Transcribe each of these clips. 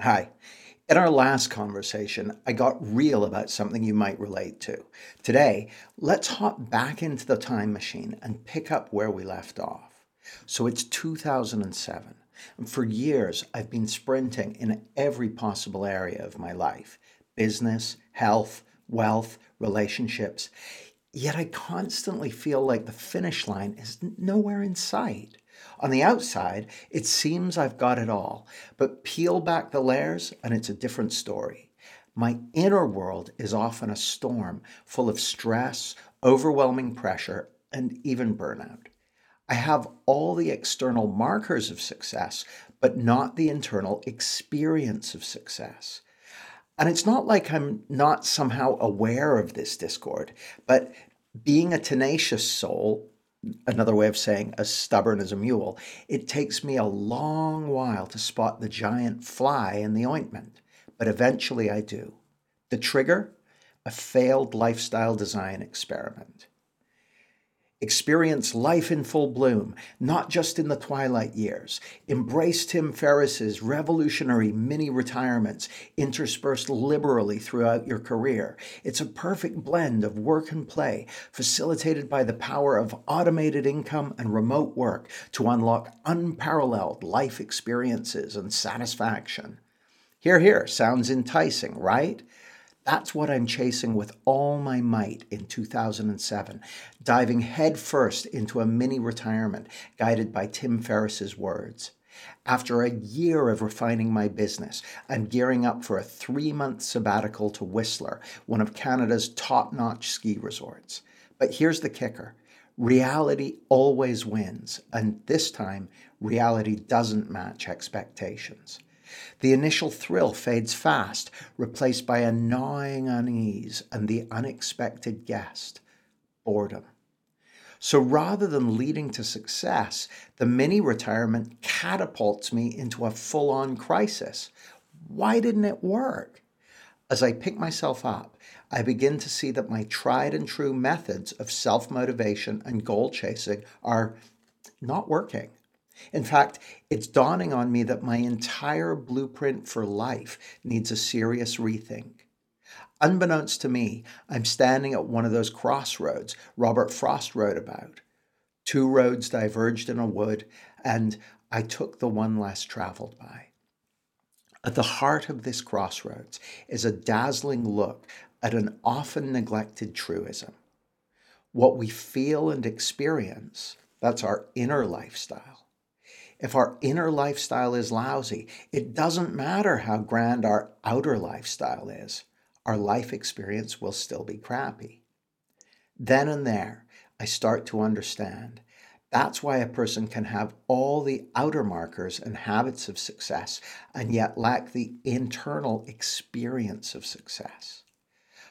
Hi. In our last conversation, I got real about something you might relate to. Today, let's hop back into the time machine and pick up where we left off. So it's 2007, and for years I've been sprinting in every possible area of my life business, health, wealth, relationships. Yet I constantly feel like the finish line is nowhere in sight. On the outside, it seems I've got it all, but peel back the layers and it's a different story. My inner world is often a storm full of stress, overwhelming pressure, and even burnout. I have all the external markers of success, but not the internal experience of success. And it's not like I'm not somehow aware of this discord, but being a tenacious soul, another way of saying as stubborn as a mule, it takes me a long while to spot the giant fly in the ointment, but eventually I do. The trigger? A failed lifestyle design experiment experienced life in full bloom, not just in the twilight years, embrace Tim Ferriss's revolutionary mini retirements interspersed liberally throughout your career. It's a perfect blend of work and play, facilitated by the power of automated income and remote work to unlock unparalleled life experiences and satisfaction. Hear, hear, sounds enticing, right? That's what I'm chasing with all my might in 2007, diving headfirst into a mini retirement guided by Tim Ferriss's words. After a year of refining my business, I'm gearing up for a three month sabbatical to Whistler, one of Canada's top notch ski resorts. But here's the kicker reality always wins, and this time, reality doesn't match expectations. The initial thrill fades fast, replaced by a gnawing unease and the unexpected guest boredom. So rather than leading to success, the mini retirement catapults me into a full on crisis. Why didn't it work? As I pick myself up, I begin to see that my tried and true methods of self motivation and goal chasing are not working. In fact, it's dawning on me that my entire blueprint for life needs a serious rethink. Unbeknownst to me, I'm standing at one of those crossroads Robert Frost wrote about. Two roads diverged in a wood, and I took the one less traveled by. At the heart of this crossroads is a dazzling look at an often neglected truism. What we feel and experience, that's our inner lifestyle if our inner lifestyle is lousy, it doesn't matter how grand our outer lifestyle is, our life experience will still be crappy. Then and there, I start to understand. That's why a person can have all the outer markers and habits of success and yet lack the internal experience of success.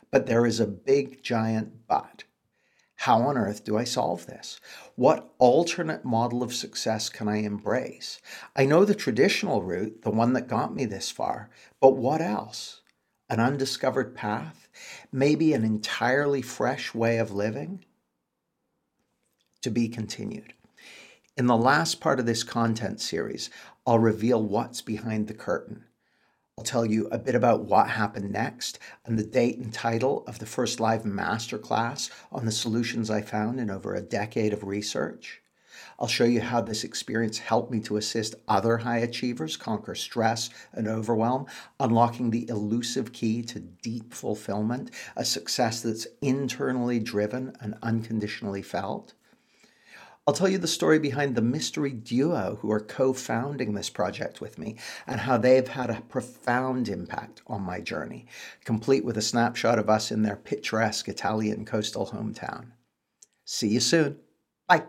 But there is a big giant but. How on earth do I solve this? What alternate model of success can I embrace? I know the traditional route, the one that got me this far, but what else? An undiscovered path? Maybe an entirely fresh way of living? To be continued. In the last part of this content series, I'll reveal what's behind the curtain I'll tell you a bit about what happened next and the date and title of the first live masterclass on the solutions I found in over a decade of research. I'll show you how this experience helped me to assist other high achievers conquer stress and overwhelm, unlocking the elusive key to deep fulfillment, a success that's internally driven and unconditionally felt. I'll tell you the story behind the mystery duo who are co founding this project with me and how they've had a profound impact on my journey, complete with a snapshot of us in their picturesque Italian coastal hometown. See you soon. Bye.